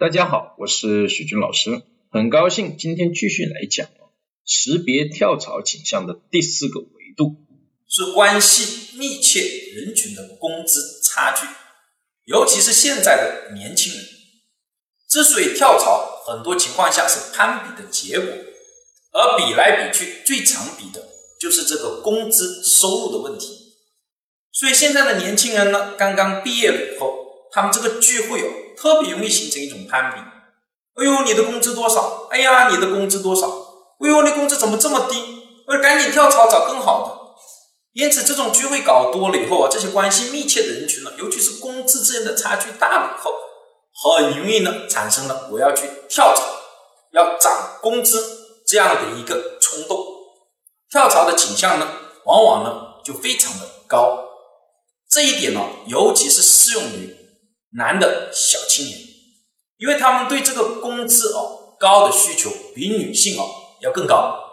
大家好，我是许军老师，很高兴今天继续来讲识别跳槽倾向的第四个维度，是关系密切人群的工资差距，尤其是现在的年轻人，之所以跳槽，很多情况下是攀比的结果，而比来比去，最常比的就是这个工资收入的问题，所以现在的年轻人呢，刚刚毕业了以后。他们这个聚会哦，特别容易形成一种攀比。哎呦，你的工资多少？哎呀，你的工资多少？哎呦，你工资怎么这么低？我赶紧跳槽找更好的。因此，这种聚会搞多了以后啊，这些关系密切的人群呢，尤其是工资之间的差距大了以后，很容易呢产生了我要去跳槽、要涨工资这样的一个冲动。跳槽的倾向呢，往往呢就非常的高。这一点呢，尤其是适用于。男的小青年，因为他们对这个工资哦高的需求比女性哦要更高。